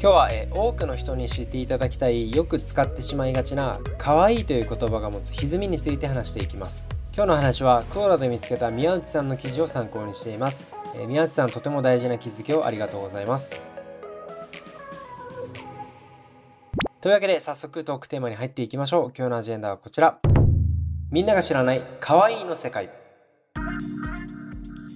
今日は、え多くの人に知っていただきたいよく使ってしまいがちな可愛いという言葉が持つ歪みについて話していきます。今日の話はクオラで見つけた宮内さんの記事を参考にしています、え宮内さんとても大事な気づきをありがとうございます。というわけで早速トークテーマに入っていきましょう。今日のアジェンダはこちら。みんなが知らない可愛いの世界。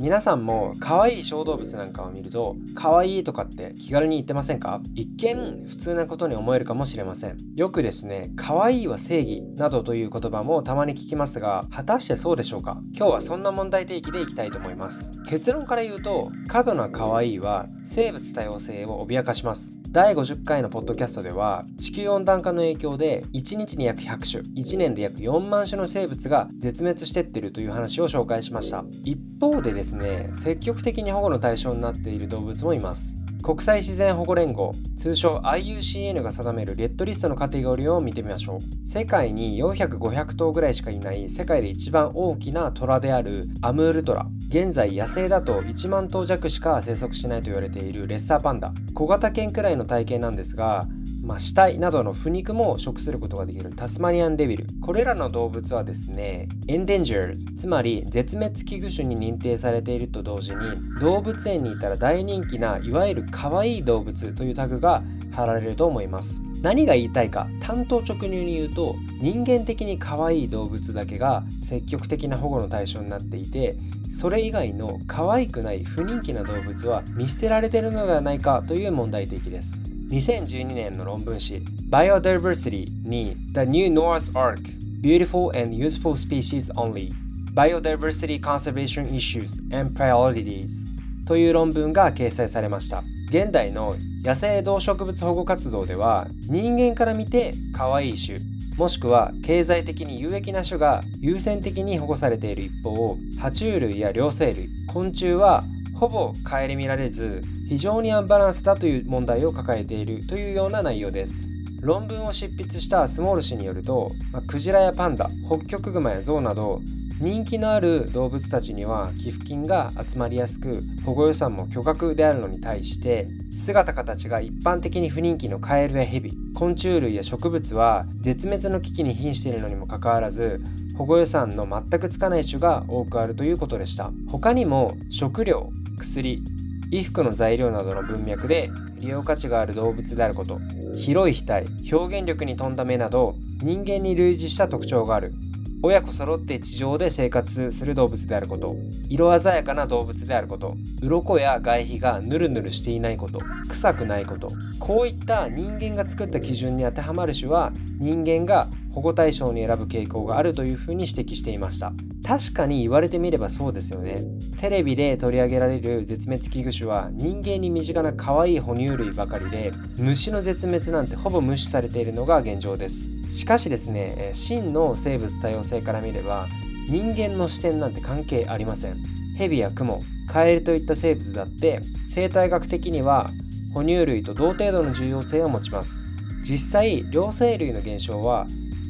皆さんも可愛い小動物なんかを見ると可愛いとかって気軽に言ってませんか？一見普通なことに思えるかもしれません。よくですね可愛いは正義などという言葉もたまに聞きますが果たしてそうでしょうか？今日はそんな問題提起でいきたいと思います。結論から言うと過度な可愛いは生物多様性を脅かします。第50回のポッドキャストでは地球温暖化の影響で1日に約100種1年で約4万種の生物が絶滅してってるという話を紹介しました。一方でですね積極的に保護の対象になっている動物もいます。国際自然保護連合通称 IUCN が定めるレッドリストのカテゴリーを見てみましょう。世界に400500頭ぐらいしかいない世界で一番大きなトラであるアムールトラ。現在野生だと1万頭弱しか生息しないと言われているレッサーパンダ。小型犬くらいの体型なんですがまあ、死体などの腐肉も食することができる。タスマニアンデビル。これらの動物はですね endangered つまり絶滅危惧種に認定されていると同時に動物園にいたら大人気ないわゆる可愛い動物というタグが貼られると思います。何が言いたいか。単刀直入に言うと人間的に可愛い動物だけが積極的な保護の対象になっていてそれ以外の可愛くない不人気な動物は見捨てられてるのではないかという問題提起です。2012年の論文誌 Biodiversity に The New Noah's Ark Beautiful and Useful Species Only Biodiversity Conservation Issues and Priorities という論文が掲載されました現代の野生動植物保護活動では人間から見て可愛い種もしくは経済的に有益な種が優先的に保護されている一方爬虫類や両生類昆虫はほぼ顧みられず非常にアンバランスだという問題を抱えているというような内容です。論文を執筆したスモール氏によると、まあ、クジラやパンダホッキョクグマやゾウなど人気のある動物たちには寄付金が集まりやすく保護予算も巨額であるのに対して姿形が一般的に不人気のカエルやヘビ昆虫類や植物は絶滅の危機に瀕しているのにもかかわらず保護予算の全くつかない種が多くあるということでした。他にも食料薬衣服の材料などの文脈で利用価値がある動物であること広い額表現力に富んだ目など人間に類似した特徴がある。親子揃って地上で生活する動物であること色鮮やかな動物であること鱗や外皮がヌルヌルしていないこと臭くないことこういった人間が作った基準に当てはまる種は人間が保護対象に選ぶ傾向があるというふうに指摘していました。確かに言われてみればそうですよね。テレビで取り上げられる絶滅危惧種は人間に身近な可愛い哺乳類ばかりで虫の絶滅なんてほぼ無視されているのが現状です。しかしですね真の生物多様性から見れば人間の視点なんて関係ありません。ヘビやクモカエルといった生物だって生態学的には哺乳類と同程度の重要性を持ちます。実際両生類の減少は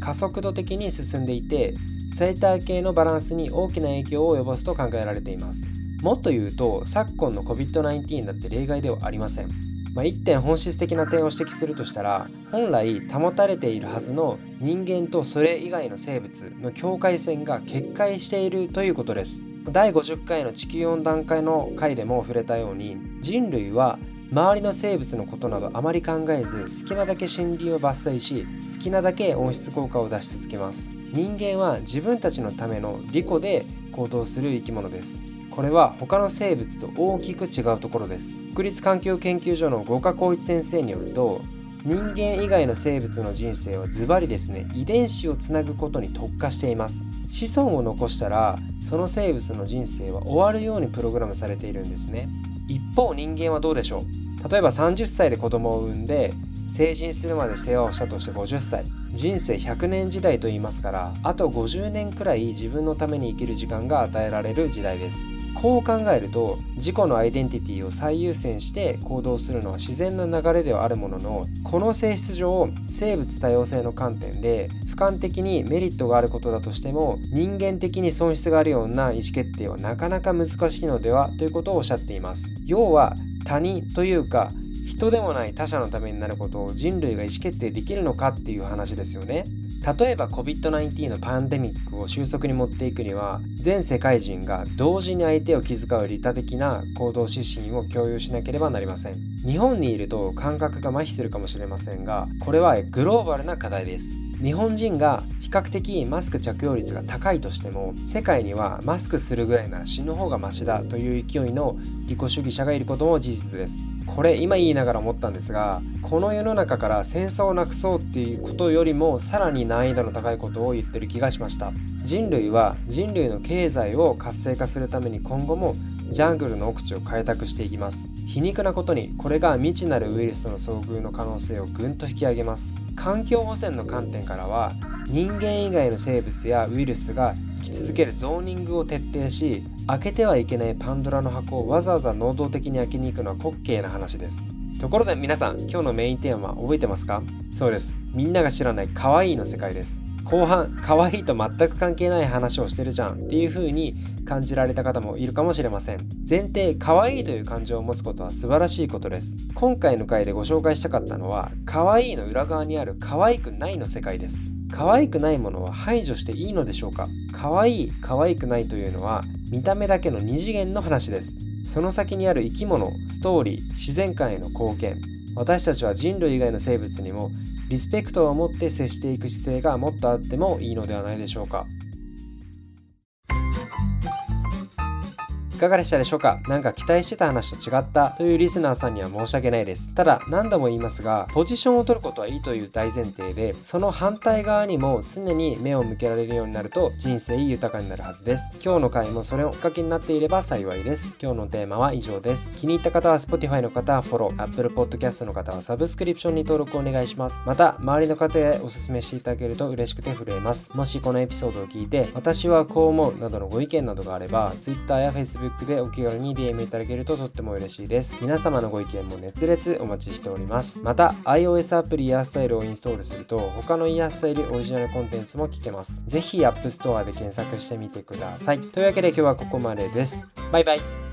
加速度的に進んでいて生態系のバランスに大きな影響を及ぼすと考えられています。もっと言うと昨今の COVID-19 だって例外ではありません。まあ、1点本質的な点を指摘するとしたら本来保たれているはずの人間とそれ以外の生物の境界線が決壊しているということです。第50回の地球温暖化の回でも触れたように人類は周りの生物のことなどあまり考えず好きなだけ森林を伐採し好きなだけ温室効果を出し続けます。人間は自分たちのための利己で行動する生き物です。これは他の生物と大きく違うところです。国立環境研究所の五花光一先生によると人間以外の生物の人生はズバリですね遺伝子をつなぐことに特化しています。子孫を残したらその生物の人生は終わるようにプログラムされているんですね。一方人間はどうでしょう？例えば30歳で子供を産んで成人するまで世話をしたとして50歳。人生100年時代と言いますからあと50年くらい自分のために生きる時間が与えられる時代です。こう考えると自己のアイデンティティを最優先して行動するのは自然な流れではあるもののこの性質上生物多様性の観点で俯瞰的にメリットがあることだとしても人間的に損失があるような意思決定はなかなか難しいのではということをおっしゃっています。要は他人というか人でもない他者のためになることを人類が意思決定できるのかっていう話ですよね。例えば COVID-19 のパンデミックを収束に持っていくには全世界人が同時に相手を気遣う利他的な行動指針を共有しなければなりません。日本にいると感覚が麻痺するかもしれませんがこれはグローバルな課題です。日本人が比較的マスク着用率が高いとしても世界にはマスクするぐらいなら死ぬ方がマシだという勢いの利己主義者がいることも事実です。これ今言いながら思ったんですがこの世の中から戦争をなくそうっていうことよりもさらに難易度の高いことを言ってる気がしました。人類は人類の経済を活性化するために今後もジャングルの奥地を開拓していきます。皮肉なことにこれが未知なるウイルスとの遭遇の可能性をぐんと引き上げます。環境汚染の観点からは人間以外の生物やウイルスが生き続けるゾーニングを徹底し開けてはいけないパンドラの箱をわざわざ能動的に開けに行くのは滑稽な話です。ところで皆さん今日のメインテーマ覚えてますか？そうです。みんなが知らない可愛いの世界です。後半可愛いと全く関係ない話をしてるじゃんっていう風に感じられた方もいるかもしれません。前提可愛いという感情を持つことは素晴らしいことです。今回の回でご紹介したかったのは可愛いの裏側にある可愛くないの世界です。可愛くないものは排除していいのでしょうか？可愛い可愛くないというのは見た目だけの二次元の話です。その先にある生き物ストーリー自然界への貢献。私たちは人類以外の生物にもリスペクトを持って接していく姿勢がもっとあってもいいのではないでしょうか。かがでしたでしょうか？何か期待してた話と違ったというリスナーさんには申し訳ないです。ただ何度も言いますが、ポジションを取ることはいいという大前提で、その反対側にも常に目を向けられるようになると人生豊かになるはずです。今日の回もそれをきっかけになっていれば幸いです。今日のテーマは以上です。気に入った方は Spotify の方はフォロー、Apple Podcast の方はサブスクリプションに登録お願いします。また、周りの方へお勧めしていただけると嬉しくて震えます。もしこのエピソードを聞いて、私はこう思うなどのご意見などがあれば、Twitter や Facebook Facebook でお気軽に DM いただけるととっても嬉しいです。皆様のご意見も熱烈お待ちしております。また、iOS アプリイヤースタイルをインストールすると、他のイヤースタイルオリジナルコンテンツも聞けます。ぜひ App Store で検索してみてください。というわけで今日はここまでです。バイバイ。